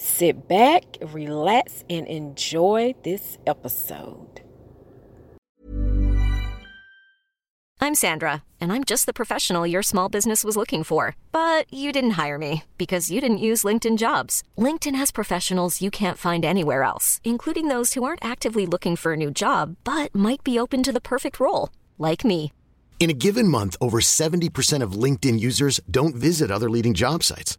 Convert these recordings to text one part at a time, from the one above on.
Sit back, relax, and enjoy this episode. I'm Sandra, and I'm just the professional your small business was looking for. But you didn't hire me because you didn't use LinkedIn jobs. LinkedIn has professionals you can't find anywhere else, including those who aren't actively looking for a new job but might be open to the perfect role, like me. In a given month, over 70% of LinkedIn users don't visit other leading job sites.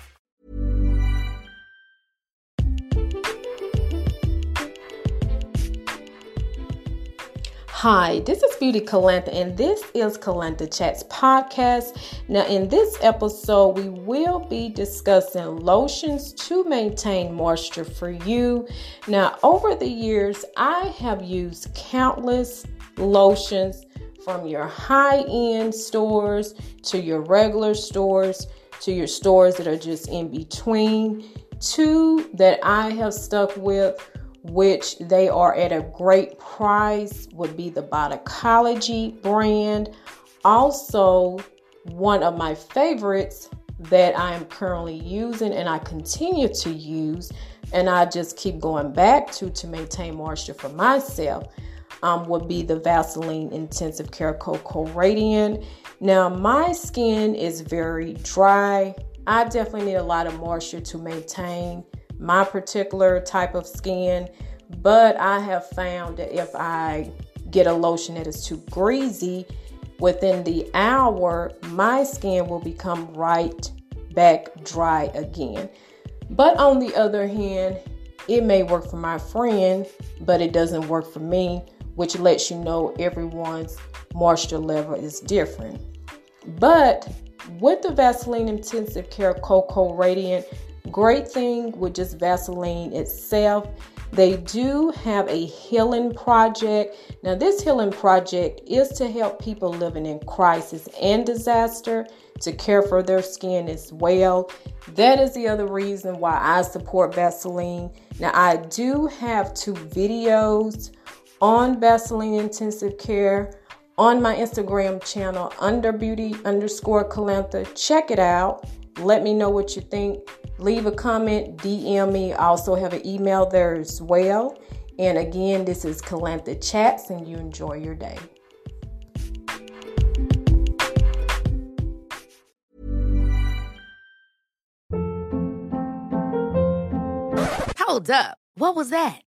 Hi, this is Beauty Calantha, and this is Calantha Chats podcast. Now, in this episode, we will be discussing lotions to maintain moisture for you. Now, over the years, I have used countless lotions from your high end stores to your regular stores to your stores that are just in between. Two that I have stuck with which they are at a great price, would be the Boticology brand. Also, one of my favorites that I am currently using and I continue to use, and I just keep going back to to maintain moisture for myself. Um, would be the Vaseline Intensive Care Cocoa Radiant. Now, my skin is very dry. I definitely need a lot of moisture to maintain my particular type of skin, but I have found that if I get a lotion that is too greasy, within the hour, my skin will become right back dry again. But on the other hand, it may work for my friend, but it doesn't work for me, which lets you know everyone's moisture level is different. But with the Vaseline Intensive Care Cocoa Radiant, Great thing with just Vaseline itself, they do have a healing project. Now, this healing project is to help people living in crisis and disaster to care for their skin as well. That is the other reason why I support Vaseline. Now, I do have two videos on Vaseline intensive care on my Instagram channel under beauty underscore Calantha. Check it out. Let me know what you think. Leave a comment, DM me. I also have an email there as well. And again, this is Calantha Chats, and you enjoy your day. Hold up. What was that?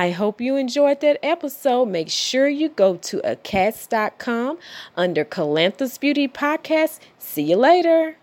I hope you enjoyed that episode. Make sure you go to acats.com under Calanthus Beauty Podcast. See you later.